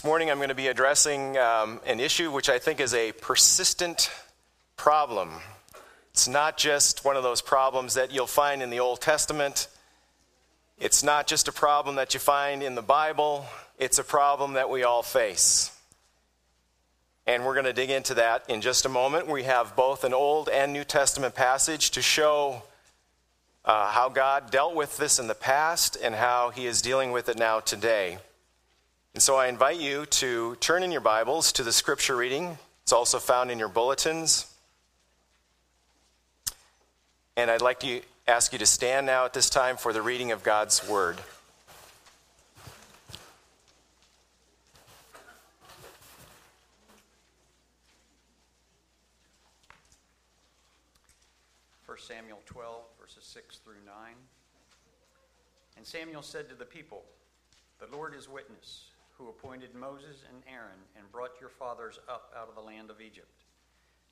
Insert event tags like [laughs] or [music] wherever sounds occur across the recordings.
This morning I'm going to be addressing um, an issue which I think is a persistent problem. It's not just one of those problems that you'll find in the Old Testament. It's not just a problem that you find in the Bible. It's a problem that we all face. And we're going to dig into that in just a moment. We have both an Old and New Testament passage to show uh, how God dealt with this in the past and how He is dealing with it now today. And so I invite you to turn in your Bibles to the scripture reading. It's also found in your bulletins. And I'd like to ask you to stand now at this time for the reading of God's Word. First Samuel 12, verses 6 through 9. And Samuel said to the people, The Lord is witness who appointed Moses and Aaron and brought your fathers up out of the land of Egypt.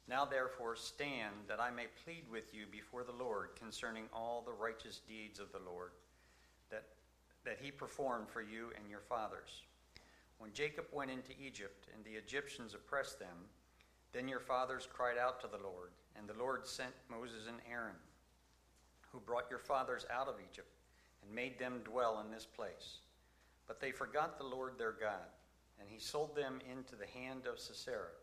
Now therefore stand, that I may plead with you before the Lord concerning all the righteous deeds of the Lord that, that he performed for you and your fathers. When Jacob went into Egypt and the Egyptians oppressed them, then your fathers cried out to the Lord, and the Lord sent Moses and Aaron, who brought your fathers out of Egypt and made them dwell in this place. But they forgot the Lord their God, and he sold them into the hand of Sisera,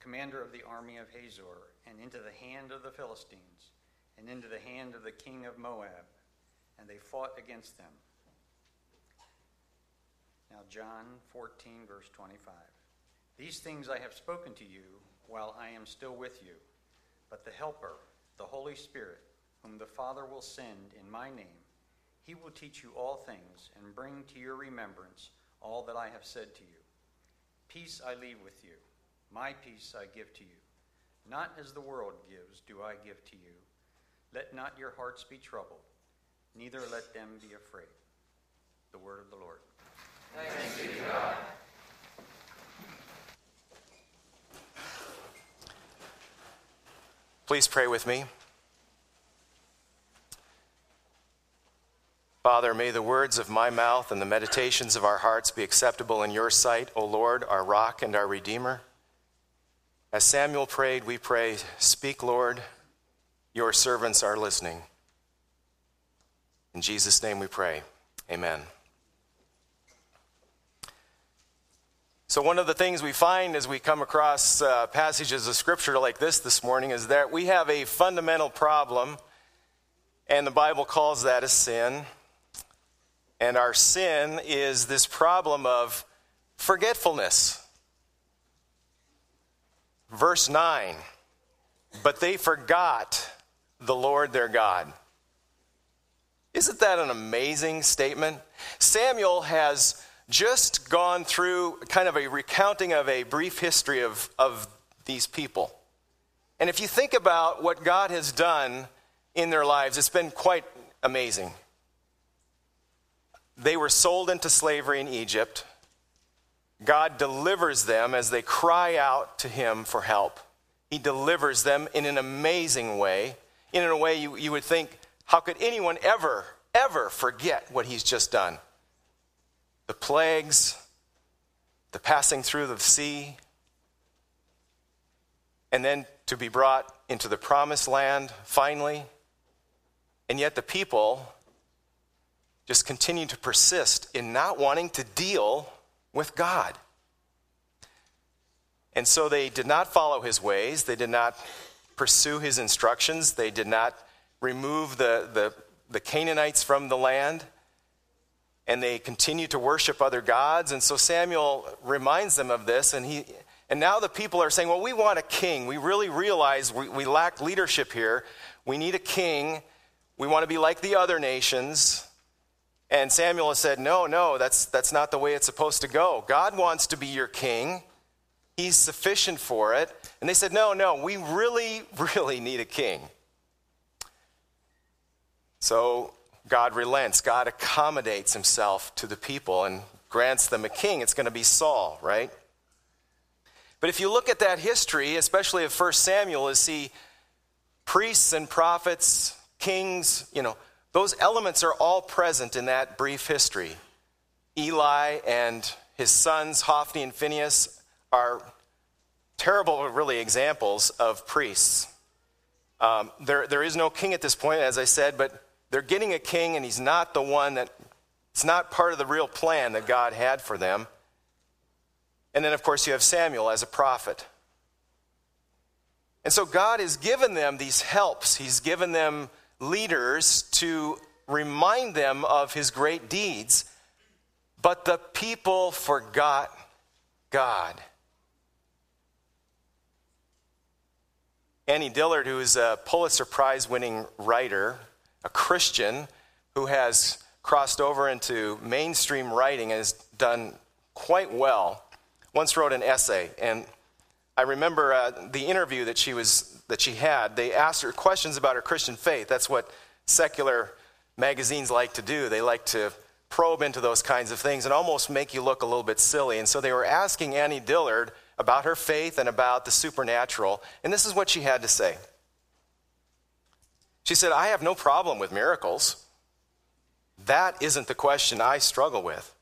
commander of the army of Hazor, and into the hand of the Philistines, and into the hand of the king of Moab, and they fought against them. Now, John 14, verse 25. These things I have spoken to you while I am still with you, but the Helper, the Holy Spirit, whom the Father will send in my name, he will teach you all things and bring to your remembrance all that I have said to you. Peace I leave with you, my peace I give to you. Not as the world gives, do I give to you. Let not your hearts be troubled, neither let them be afraid. The word of the Lord. Thanks be to God. Please pray with me. Father, may the words of my mouth and the meditations of our hearts be acceptable in your sight, O Lord, our rock and our redeemer. As Samuel prayed, we pray, Speak, Lord, your servants are listening. In Jesus' name we pray. Amen. So, one of the things we find as we come across uh, passages of scripture like this this morning is that we have a fundamental problem, and the Bible calls that a sin. And our sin is this problem of forgetfulness. Verse 9, but they forgot the Lord their God. Isn't that an amazing statement? Samuel has just gone through kind of a recounting of a brief history of, of these people. And if you think about what God has done in their lives, it's been quite amazing. They were sold into slavery in Egypt. God delivers them as they cry out to Him for help. He delivers them in an amazing way, in a way you, you would think, how could anyone ever, ever forget what He's just done? The plagues, the passing through the sea, and then to be brought into the promised land finally. And yet the people just continue to persist in not wanting to deal with God. And so they did not follow his ways, they did not pursue his instructions, they did not remove the, the, the Canaanites from the land, and they continued to worship other gods. And so Samuel reminds them of this, and he. And now the people are saying, well, we want a king. We really realize we, we lack leadership here. We need a king. We want to be like the other nations. And Samuel said, No, no, that's, that's not the way it's supposed to go. God wants to be your king, He's sufficient for it. And they said, No, no, we really, [laughs] really need a king. So God relents, God accommodates Himself to the people and grants them a king. It's going to be Saul, right? But if you look at that history, especially of 1 Samuel, is see priests and prophets, kings, you know, those elements are all present in that brief history. Eli and his sons, Hophni and Phinehas, are terrible, really, examples of priests. Um, there, there is no king at this point, as I said, but they're getting a king, and he's not the one that, it's not part of the real plan that God had for them. And then, of course, you have Samuel as a prophet. And so God has given them these helps, He's given them leaders to remind them of His great deeds. But the people forgot God. Annie Dillard, who is a Pulitzer Prize winning writer, a Christian who has crossed over into mainstream writing and has done quite well, once wrote an essay. And I remember uh, the interview that she, was, that she had. They asked her questions about her Christian faith. That's what secular magazines like to do. They like to probe into those kinds of things and almost make you look a little bit silly. And so they were asking Annie Dillard about her faith and about the supernatural. And this is what she had to say. She said, I have no problem with miracles. That isn't the question I struggle with.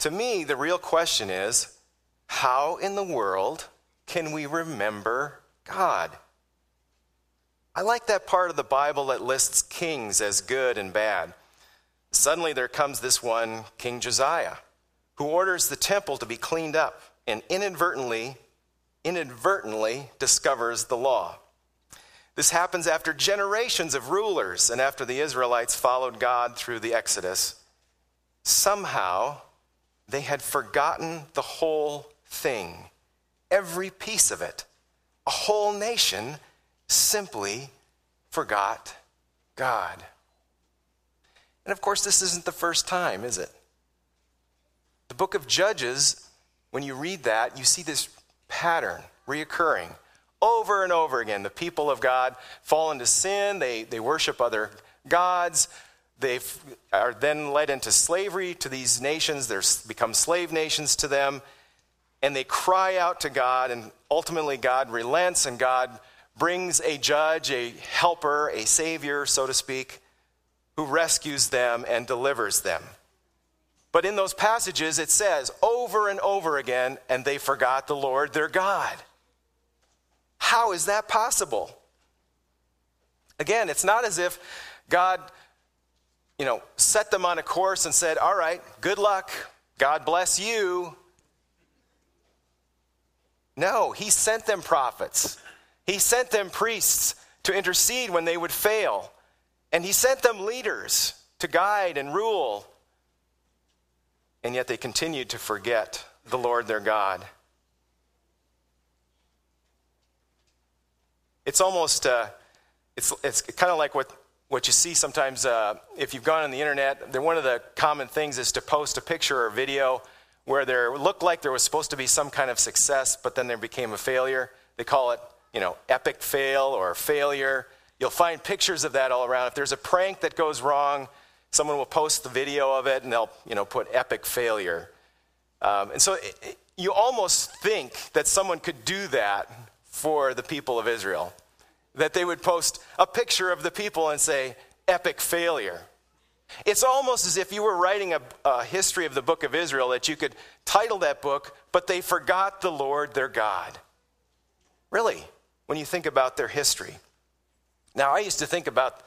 To me, the real question is how in the world can we remember God? I like that part of the Bible that lists kings as good and bad. Suddenly there comes this one, King Josiah, who orders the temple to be cleaned up and inadvertently, inadvertently discovers the law. This happens after generations of rulers and after the Israelites followed God through the Exodus. Somehow, they had forgotten the whole thing, every piece of it. A whole nation simply forgot God. And of course, this isn't the first time, is it? The book of Judges when you read that, you see this pattern reoccurring over and over again. The people of God fall into sin, they, they worship other gods. They are then led into slavery to these nations. They become slave nations to them. And they cry out to God, and ultimately, God relents, and God brings a judge, a helper, a savior, so to speak, who rescues them and delivers them. But in those passages, it says over and over again, and they forgot the Lord their God. How is that possible? Again, it's not as if God, you know, set them on a course and said, All right, good luck. God bless you. No, He sent them prophets, He sent them priests to intercede when they would fail, and He sent them leaders to guide and rule and yet they continued to forget the Lord their God. It's almost, uh, it's, it's kind of like what, what you see sometimes uh, if you've gone on the internet. One of the common things is to post a picture or video where there looked like there was supposed to be some kind of success, but then there became a failure. They call it, you know, epic fail or failure. You'll find pictures of that all around. If there's a prank that goes wrong, Someone will post the video of it and they'll you know, put epic failure. Um, and so it, it, you almost think that someone could do that for the people of Israel. That they would post a picture of the people and say, epic failure. It's almost as if you were writing a, a, history of the book of Israel that you could title that book, but they forgot the Lord their God. Really, when you think about their history. Now, I used to think about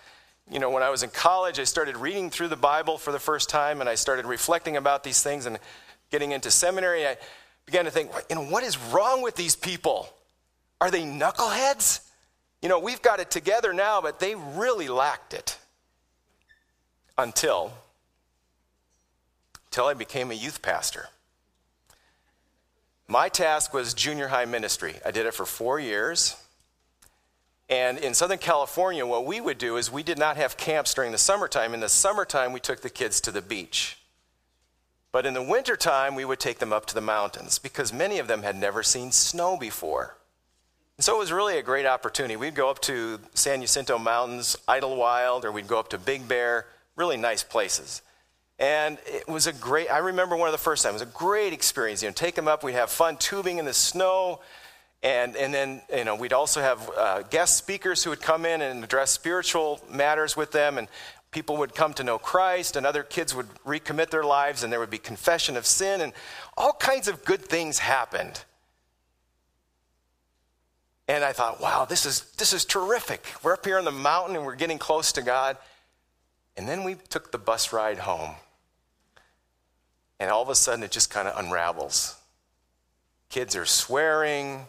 you know, when I was in college, I started reading through the Bible for the first time and I started reflecting about these things and getting into seminary. I began to think, you know, what is wrong with these people? Are they knuckleheads? You know, we've got it together now, but they really lacked it. Until, until I became a youth pastor. My task was junior high ministry. I did it for four years. And in Southern California, what we would do is we did not have camps during the summertime. In the summertime, we took the kids to the beach. But in the wintertime, we would take them up to the mountains because many of them had never seen snow before. And so it was really a great opportunity. We'd go up to San Jacinto Mountains, Idyllwild, or we'd go up to Big Bear, really nice places. And it was a great, I remember one of the first times, it was a great experience. You know, take them up, we'd have fun tubing in the snow, and, and then, you know, we'd also have uh, guest speakers who would come in and address spiritual matters with them. And people would come to know Christ, and other kids would recommit their lives, and there would be confession of sin, and all kinds of good things happened. And I thought, wow, this is, this is terrific. We're up here on the mountain and we're getting close to God. And then we took the bus ride home. And all of a sudden, it just kind of unravels. Kids are swearing,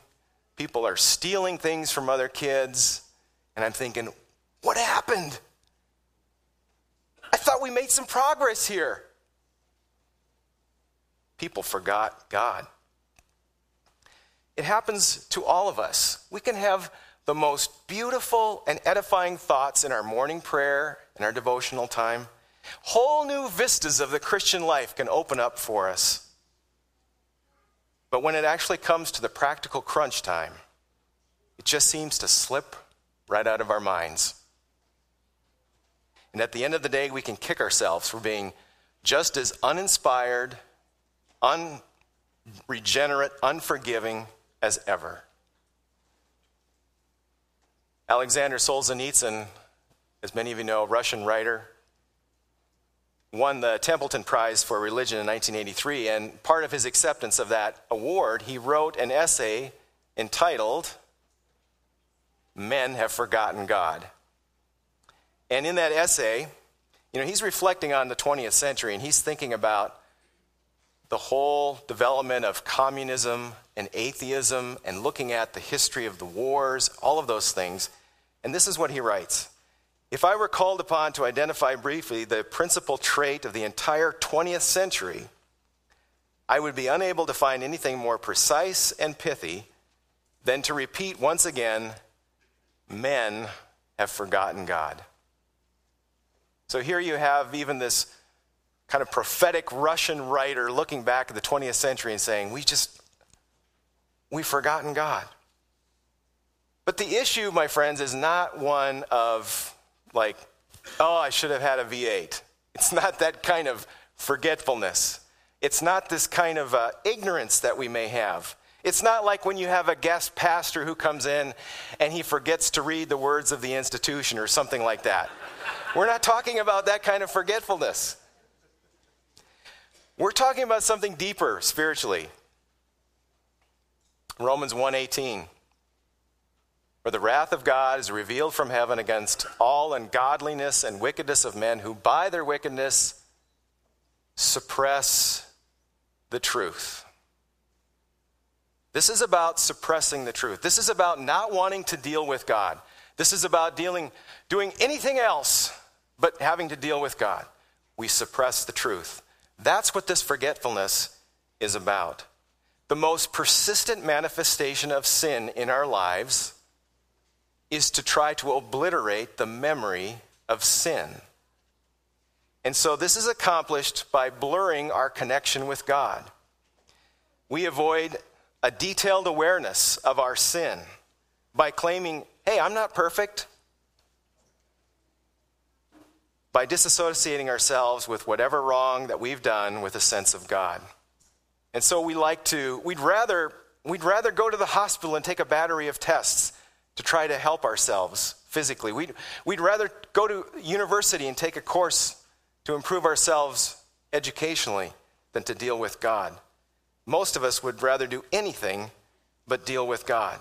people are stealing things from other kids. And I'm thinking, what happened? I thought we made some progress here. People forgot God. It happens to all of us. We can have the most beautiful and edifying thoughts in our morning prayer and our devotional time. Whole new vistas of the Christian life can open up for us. But when it actually comes to the practical crunch time, it just seems to slip right out of our minds. And at the end of the day, we can kick ourselves for being just as uninspired, unregenerate, unforgiving as ever. Alexander Solzhenitsyn, as many of you know, Russian writer, won the Templeton Prize for Religion in 1983. And part of his acceptance of that award, he wrote an essay entitled, Men Have Forgotten God. And in that essay, you know, he's reflecting on the 20th century and he's thinking about the whole development of communism and atheism and looking at the history of the wars, all of those things. And this is what he writes If I were called upon to identify briefly the principal trait of the entire 20th century, I would be unable to find anything more precise and pithy than to repeat once again men have forgotten God. So here you have even this kind of prophetic Russian writer looking back at the 20th century and saying, We just, we've forgotten God. But the issue, my friends, is not one of like, oh, I should have had a V8. It's not that kind of forgetfulness. It's not this kind of uh, ignorance that we may have. It's not like when you have a guest pastor who comes in and he forgets to read the words of the institution or something like that. We're not talking about that kind of forgetfulness. We're talking about something deeper spiritually. Romans 1:18 For the wrath of God is revealed from heaven against all ungodliness and wickedness of men who by their wickedness suppress the truth. This is about suppressing the truth. This is about not wanting to deal with God. This is about dealing doing anything else but having to deal with God. We suppress the truth. That's what this forgetfulness is about. The most persistent manifestation of sin in our lives is to try to obliterate the memory of sin. And so this is accomplished by blurring our connection with God. We avoid a detailed awareness of our sin by claiming, hey, I'm not perfect by disassociating ourselves with whatever wrong that we've done with a sense of God. And so we like to, we'd rather, we'd rather go to the hospital and take a battery of tests to try to help ourselves physically. We'd, we'd rather go to university and take a course to improve ourselves educationally than to deal with God. Most of us would rather do anything but deal with God.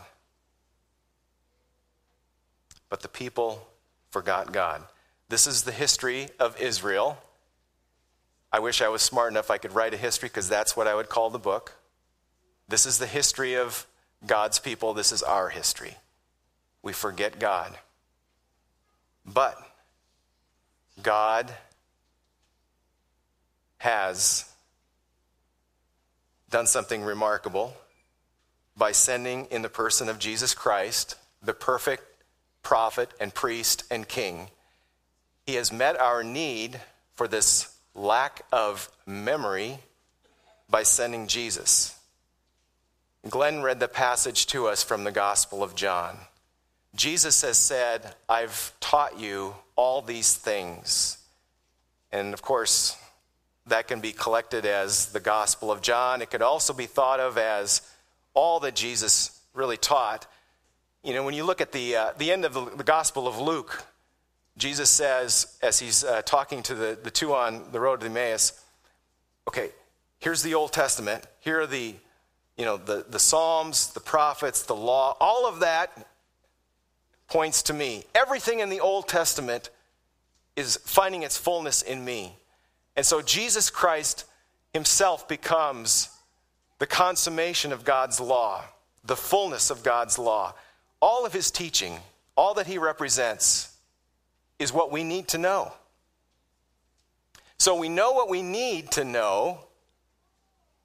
But the people forgot God. This is the history of Israel. I wish I was smart enough I could write a history because that's what I would call the book. This is the history of God's people. This is our history. We forget God. But God has done something remarkable by sending in the person of Jesus Christ, the perfect prophet and priest and king he has met our need for this lack of memory by sending Jesus. Glenn read the passage to us from the Gospel of John. Jesus has said, I've taught you all these things. And of course, that can be collected as the Gospel of John. It could also be thought of as all that Jesus really taught. You know, when you look at the, uh, the end of the, the Gospel of Luke, Jesus says, as he's uh, talking to the, the two on the road to Emmaus, okay, here's the Old Testament. Here are the, you know, the, the Psalms, the prophets, the law. All of that points to me. Everything in the Old Testament is finding its fullness in me. And so Jesus Christ himself becomes the consummation of God's law, the fullness of God's law. All of his teaching, all that he represents, is what we need to know. So we know what we need to know.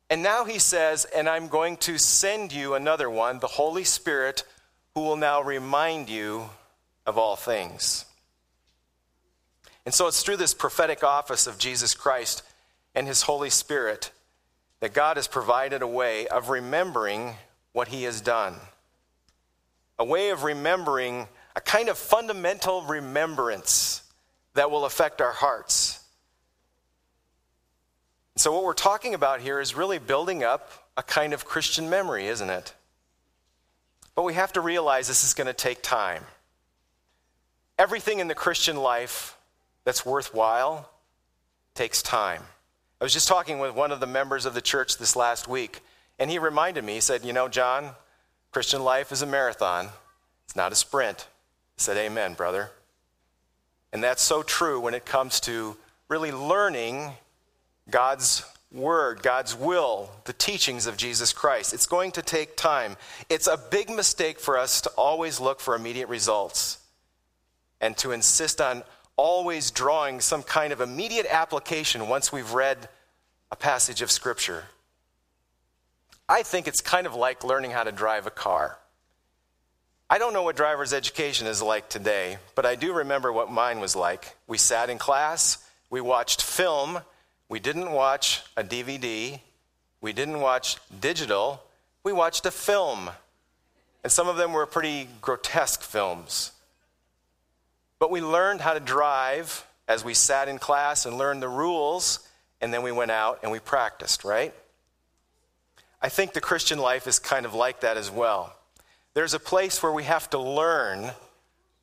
And now he says, and I'm going to send you another one, the Holy Spirit, who will now remind you of all things. And so it's through this prophetic office of Jesus Christ and his Holy Spirit that God has provided a way of remembering what he has done. A way of remembering, a kind of fundamental remembrance that will affect our hearts. So, what we're talking about here is really building up a kind of Christian memory, isn't it? But we have to realize this is going to take time. Everything in the Christian life that's worthwhile takes time. I was just talking with one of the members of the church this last week, and he reminded me, he said, You know, John, Christian life is a marathon, it's not a sprint. I said, Amen, brother. And that's so true when it comes to really learning God's word, God's will, the teachings of Jesus Christ. It's going to take time. It's a big mistake for us to always look for immediate results and to insist on always drawing some kind of immediate application once we've read a passage of Scripture. I think it's kind of like learning how to drive a car. I don't know what driver's education is like today, but I do remember what mine was like. We sat in class, we watched film, we didn't watch a DVD, we didn't watch digital, we watched a film. And some of them were pretty grotesque films. But we learned how to drive as we sat in class and learned the rules, and then we went out and we practiced, right? I think the Christian life is kind of like that as well. There's a place where we have to learn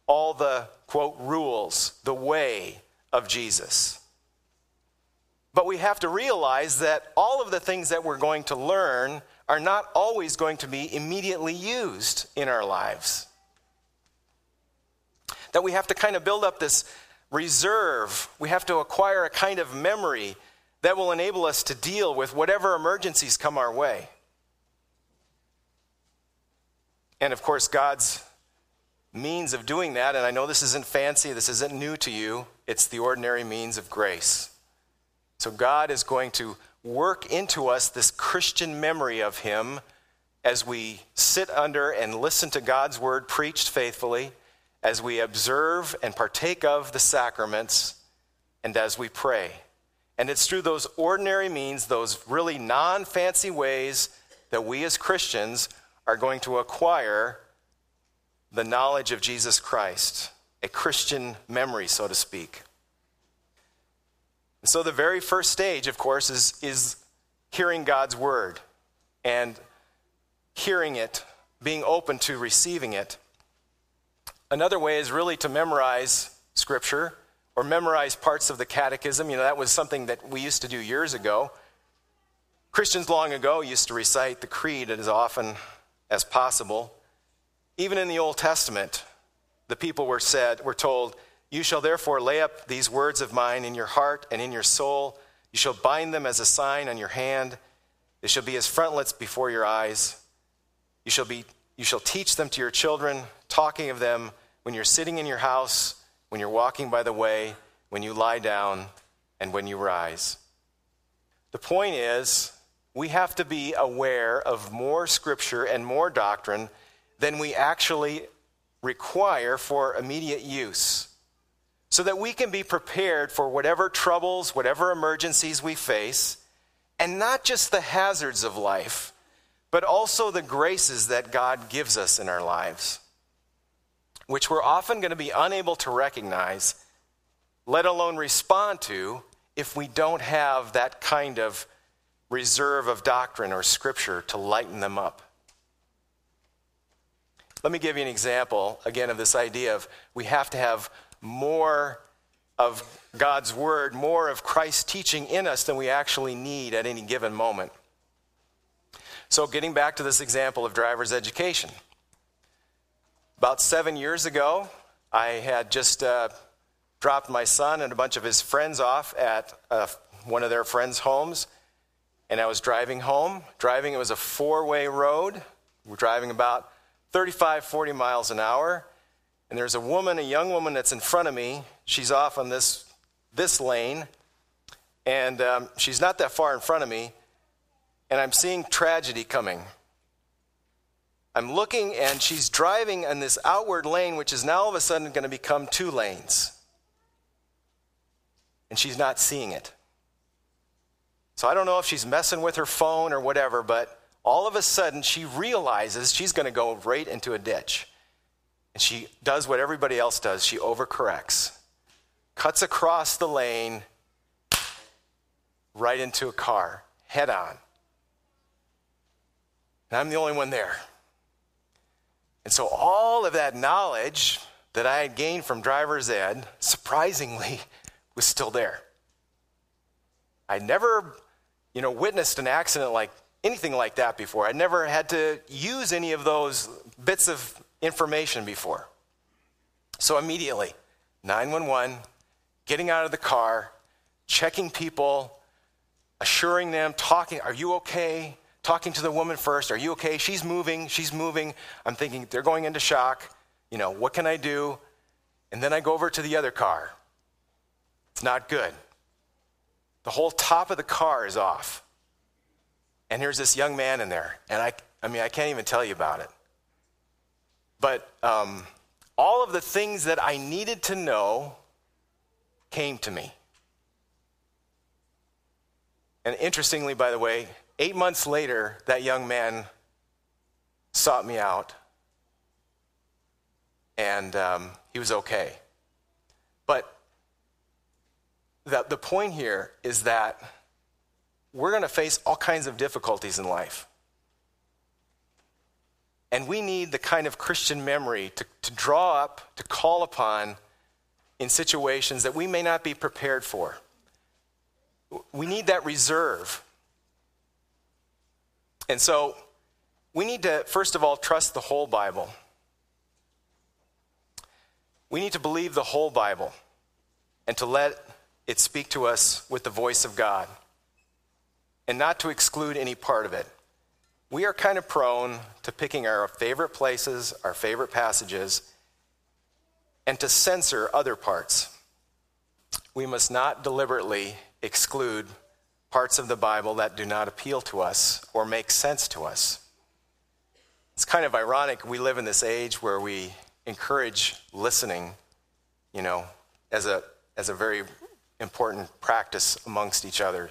all the, quote, rules, the way of Jesus. But we have to realize that all of the things that we're going to learn are not always going to be immediately used in our lives that we have to kind of build up this reserve. We have to acquire a kind of memory that will enable us to deal with whatever emergencies come our way. And of course, God's means of doing that, and I know this isn't fancy, this isn't new to you, it's the ordinary means of grace. So God is going to work into us this Christian memory of Him as we sit under and listen to God's word preached faithfully as we observe and partake of the sacraments and as we pray. And it's through those ordinary means, those really non fancy ways, that we as Christians are going to acquire the knowledge of Jesus Christ, a Christian memory, so to speak. So, the very first stage, of course, is, is hearing God's word and hearing it, being open to receiving it. Another way is really to memorize scripture or memorize parts of the catechism. You know, that was something that we used to do years ago. Christians long ago used to recite the creed as often as possible. Even in the Old Testament, the people were said were told, "You shall therefore lay up these words of mine in your heart and in your soul. You shall bind them as a sign on your hand. They shall be as frontlets before your eyes. You shall be you shall teach them to your children, talking of them when you're sitting in your house, when you're walking by the way, when you lie down, and when you rise. The point is, we have to be aware of more scripture and more doctrine than we actually require for immediate use so that we can be prepared for whatever troubles, whatever emergencies we face, and not just the hazards of life, but also the graces that God gives us in our lives which we're often going to be unable to recognize, let alone respond to, if we don't have that kind of reserve of doctrine or scripture to lighten them up. Let me give you an example, again, of this idea of we have to have more of God's Word, more of Christ's teaching in us than we actually need at any given moment. So, getting back to this example of driver's education. About seven years ago, I had just uh, dropped my son and a bunch of his friends off at uh, one of their friends' homes, and I was driving home. Driving, it was a four way road. We're driving about 35, 40 miles an hour, and there's a woman, a young woman that's in front of me. She's off on this, this lane, and um, she's not that far in front of me, and I'm seeing tragedy coming. I'm looking, and she's driving in this outward lane, which is now all of a sudden going to become two lanes. And she's not seeing it. So I don't know if she's messing with her phone or whatever, but all of a sudden she realizes she's going to go right into a ditch. And she does what everybody else does she overcorrects, cuts across the lane, right into a car, head on. And I'm the only one there. And so all of that knowledge that I had gained from driver's ed, surprisingly, [laughs] was still there. I never, you know, witnessed an accident like anything like that before. I never had to use any of those bits of information before. So immediately, 911, getting out of the car, checking people, assuring them, talking, are you okay? Talking to the woman first, are you okay? She's moving, she's moving. I'm thinking, they're going into shock. You know, what can I do? And then I go over to the other car. It's not good. The whole top of the car is off. And here's this young man in there. And I, I mean, I can't even tell you about it. But um, all of the things that I needed to know came to me. And interestingly, by the way, eight months later, that young man sought me out. And um, he was okay. But the, the point here is that we're going to face all kinds of difficulties in life. And we need the kind of Christian memory to, to draw up, to call upon in situations that we may not be prepared for. We need that reserve. And so we need to, first of all, trust the whole Bible. We need to believe the whole Bible and to let it speak to us with the voice of God and not to exclude any part of it. We are kind of prone to picking our favorite places, our favorite passages, and to censor other parts. We must not deliberately exclude parts of the Bible that do not appeal to us or make sense to us. It's kind of ironic we live in this age where we encourage listening, you know, as a, as a very important practice amongst each other.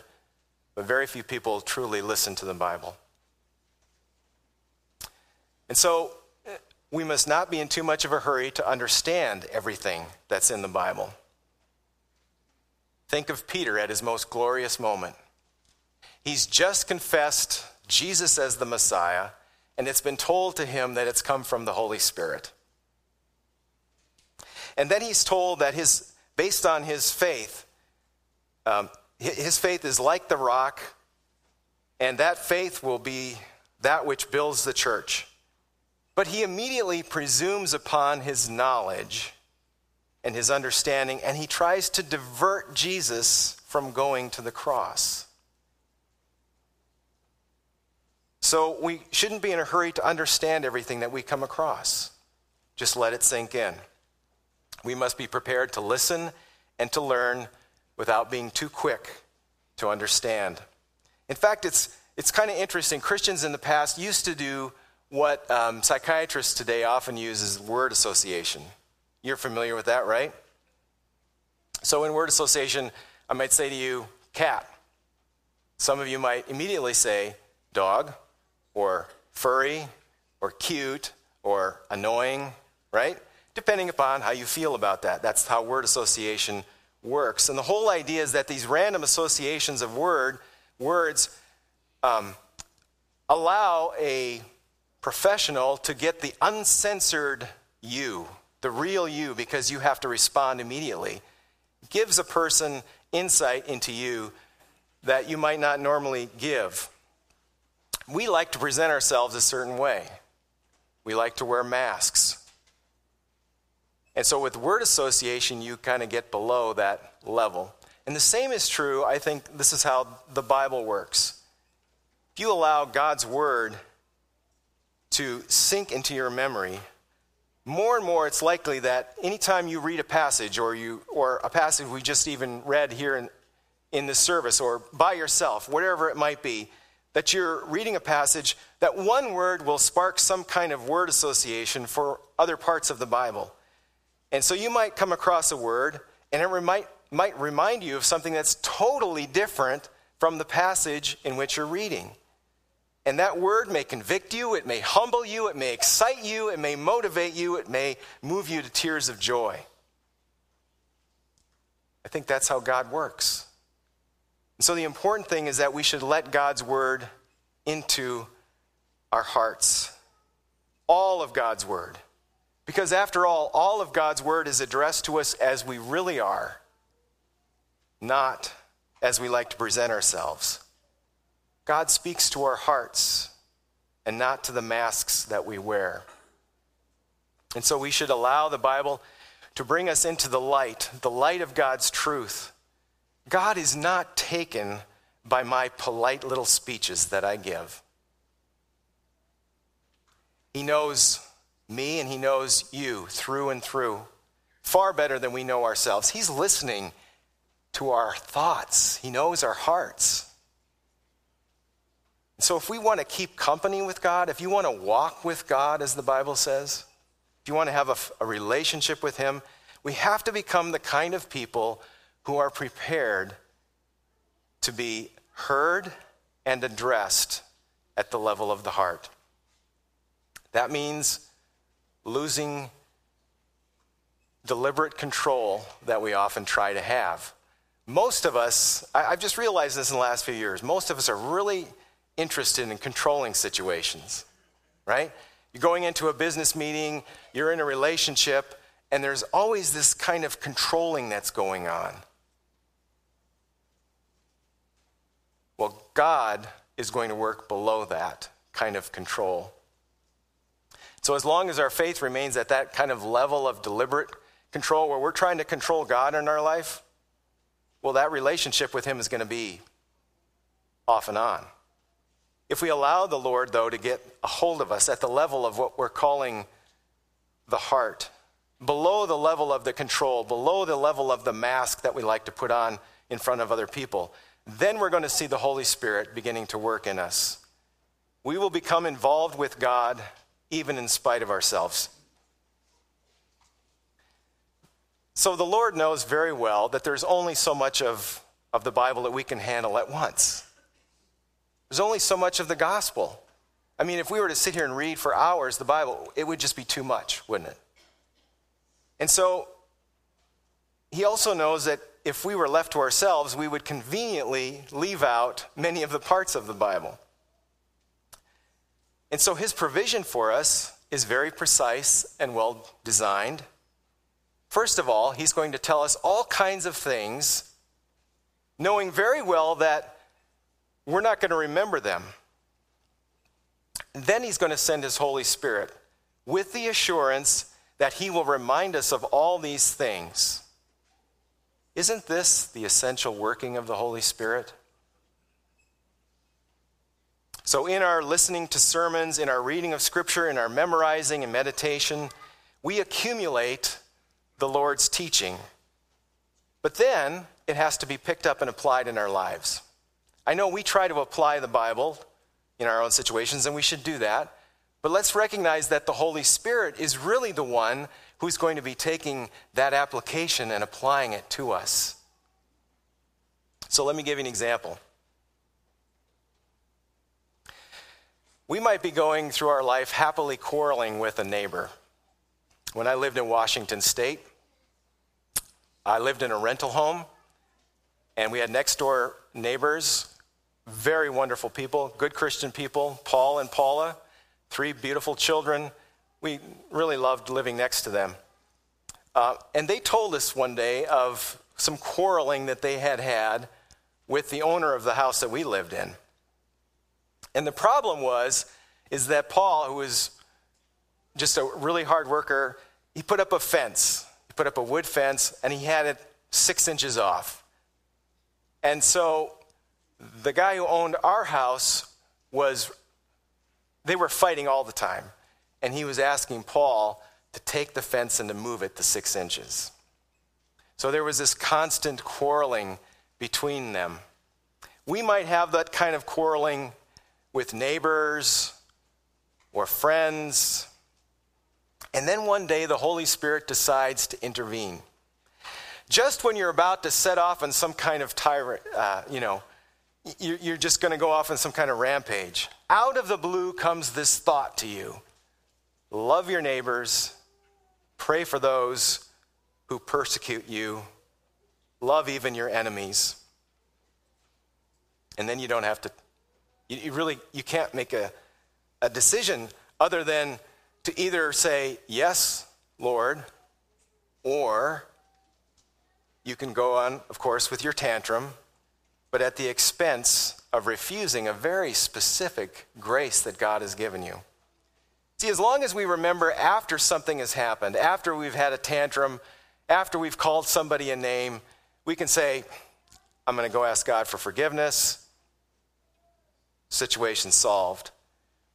But very few people truly listen to the Bible. And so we must not be in too much of a hurry to understand everything that's in the Bible. Think of Peter at his most glorious moment. He's just confessed Jesus as the Messiah, and it's been told to him that it's come from the Holy Spirit. And then he's told that his, based on his faith, um, his faith is like the rock, and that faith will be that which builds the church. But he immediately presumes upon his knowledge and his understanding, and he tries to divert Jesus from going to the cross. So we shouldn't be in a hurry to understand everything that we come across. Just let it sink in. We must be prepared to listen and to learn without being too quick to understand. In fact, it's, it's kind of interesting. Christians in the past used to do what um, psychiatrists today often use is word association. You're familiar with that, right? So, in word association, I might say to you, cat. Some of you might immediately say dog, or furry, or cute, or annoying, right? Depending upon how you feel about that. That's how word association works. And the whole idea is that these random associations of word words um, allow a professional to get the uncensored you the real you, because you have to respond immediately, gives a person insight into you that you might not normally give. We like to present ourselves a certain way. We like to wear masks. And so with word association, you kind of get below that level. And the same is true, I think this is how the Bible works. If you allow God's word to sink into your memory, more and more it's likely that anytime you read a passage or you or a passage we just even read here in, in this service or by yourself, whatever it might be, that you're reading a passage, that one word will spark some kind of word association for other parts of the Bible. And so you might come across a word, and it might, might remind you of something that's totally different from the passage in which you're reading. And that word may convict you, it may humble you, it may excite you, it may motivate you, it may move you to tears of joy. I think that's how God works. And so the important thing is that we should let God's word into our hearts. All of God's word. Because after all, all of God's word is addressed to us as we really are, not as we like to present ourselves. God speaks to our hearts and not to the masks that we wear. And so we should allow the Bible to bring us into the light, the light of God's truth. God is not taken by my polite little speeches that I give. He knows me and He knows you through and through, far better than we know ourselves. He's listening to our thoughts, He knows our hearts. So, if we want to keep company with God, if you want to walk with God, as the Bible says, if you want to have a, a, relationship with Him, we have to become the kind of people who are prepared to be heard and addressed at the level of the heart. That means losing deliberate control that we often try to have. Most of us, I, have just realized this in the last few years, most of us are really interested in controlling situations, right? You're going into a business meeting, you're in a relationship, and there's always this kind of controlling that's going on. Well, God is going to work below that kind of control. So, as long as our faith remains at that kind of level of deliberate control where we're trying to control God in our life, well, that relationship with Him is going to be off and on. If we allow the Lord, though, to get a hold of us at the level of what we're calling the heart, below the level of the control, below the level of the mask that we like to put on in front of other people, then we're going to see the Holy Spirit beginning to work in us. We will become involved with God even in spite of ourselves. So the Lord knows very well that there's only so much of, of the Bible that we can handle at once. There's only so much of the gospel. I mean, if we were to sit here and read for hours the Bible, it would just be too much, wouldn't it? And so he also knows that if we were left to ourselves, we would conveniently leave out many of the parts of the Bible. And so his provision for us is very precise and well designed. First of all, he's going to tell us all kinds of things, knowing very well that we're not going to remember them. Then he's going to send his Holy Spirit with the assurance that he will remind us of all these things. Isn't this the essential working of the Holy Spirit? So, in our listening to sermons, in our reading of Scripture, in our memorizing and meditation, we accumulate the Lord's teaching. But then it has to be picked up and applied in our lives. I know we try to apply the Bible in our own situations, and we should do that. But let's recognize that the Holy Spirit is really the one who's going to be taking that application and applying it to us. So let me give you an example. We might be going through our life happily quarreling with a neighbor. When I lived in Washington State, I lived in a rental home, and we had next door neighbors, very wonderful people, good Christian people, Paul and Paula, three beautiful children. We really loved living next to them. Uh, and they told us one day of some quarreling that they had had with the owner of the house that we lived in. And the problem was, is that Paul, who was just a really hard worker, he put up a fence. He put up a wood fence, and he had it six inches off. And so the guy who owned our house was, they were fighting all the time. And he was asking Paul to take the fence and to move it to six inches. So there was this constant quarreling between them. We might have that kind of quarreling with neighbors or friends. And then one day the Holy Spirit decides to intervene. Just when you're about to set off on some kind of tyrant, uh, you know, you're just going to go off on some kind of rampage. Out of the blue comes this thought to you love your neighbors, pray for those who persecute you, love even your enemies. And then you don't have to, you, really, you can't make a, a decision other than to either say, Yes, Lord, or you can go on, of course, with your tantrum but at the expense of refusing a very specific grace that God has given you. See, as long as we remember after something has happened, after we've had a tantrum, after we've called somebody a name, we can say, I'm going to go ask God for forgiveness. Situation solved.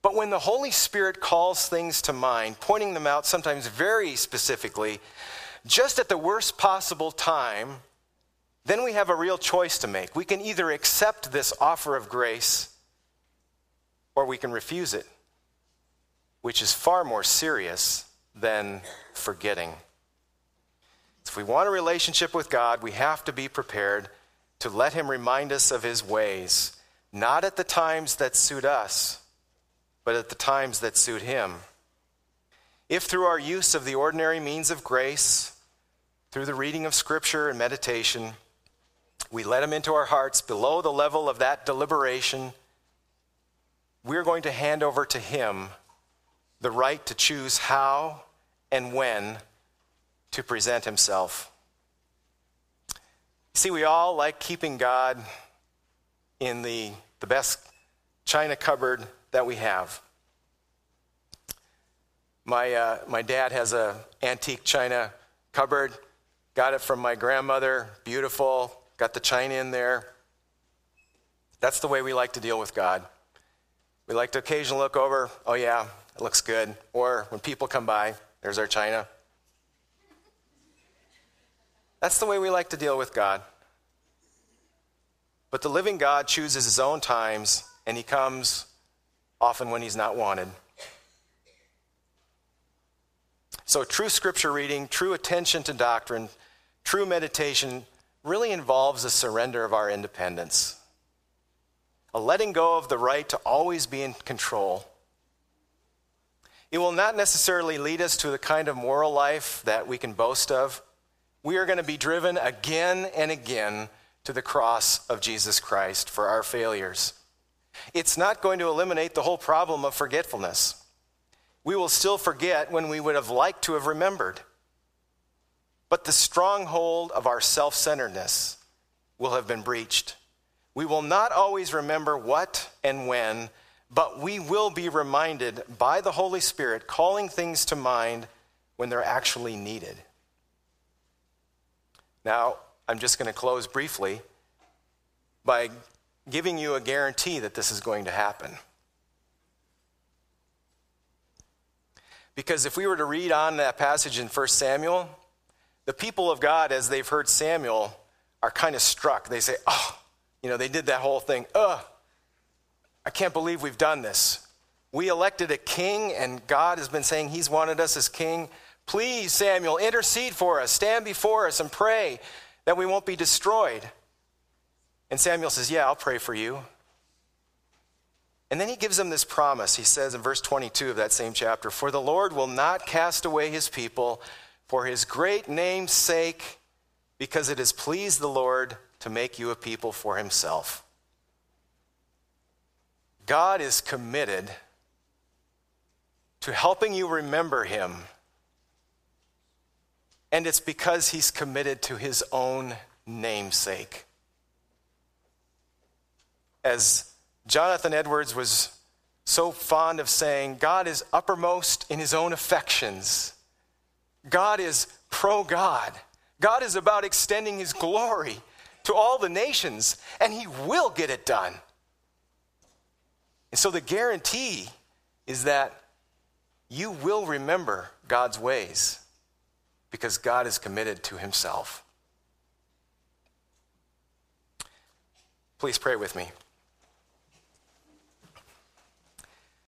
But when the Holy Spirit calls things to mind, pointing them out sometimes very specifically, just at the worst possible time, then we have a real choice to make. We can either accept this offer of grace or we can refuse it, which is far more serious than forgetting. If we want a relationship with God, we have to be prepared to let Him remind us of His ways, not at the times that suit us, but at the times that suit Him. If through our use of the ordinary means of grace, through the reading of Scripture and meditation, we let him into our hearts below the level of that deliberation, we're going to hand over to him the right to choose how and when to present himself. See, we all like keeping God in the, the best china cupboard that we have. My, uh, my dad has a antique china cupboard. Got it from my grandmother. Beautiful got the china in there. That's the way we like to deal with God. We like to occasionally look over, oh, yeah, it looks good. Or when people come by, there's our china. That's the way we like to deal with God. But the living God chooses his own times, and he comes often when he's not wanted. So, true scripture reading, true attention to doctrine, true meditation really involves a surrender of our independence, a letting go of the right to always be in control. It will not necessarily lead us to the kind of moral life that we can boast of. We are going to be driven again and again to the cross of Jesus Christ for our failures. It's not going to eliminate the whole problem of forgetfulness. We will still forget when we would have liked to have remembered. But the stronghold of our self centeredness will have been breached. We will not always remember what and when, but we will be reminded by the Holy Spirit, calling things to mind when they're actually needed. Now, I'm just going to close briefly by giving you a guarantee that this is going to happen. Because if we were to read on that passage in 1 Samuel, the people of God, as they've heard Samuel, are kind of struck. They say, Oh, you know, they did that whole thing. Ugh, I can't believe we've done this. We elected a king, and God has been saying He's wanted us as king. Please, Samuel, intercede for us, stand before us, and pray that we won't be destroyed. And Samuel says, Yeah, I'll pray for you. And then he gives them this promise. He says in verse 22 of that same chapter For the Lord will not cast away his people for his great name's sake, because it has pleased the Lord to make you a people for himself. God is committed to helping you remember him and it's because he's committed to his own namesake. As Jonathan Edwards was so fond of saying, God is uppermost in his own affections. God is pro God. God is about extending his glory to all the nations, and he will get it done. And so the guarantee is that you will remember God's ways because God is committed to himself. Please pray with me.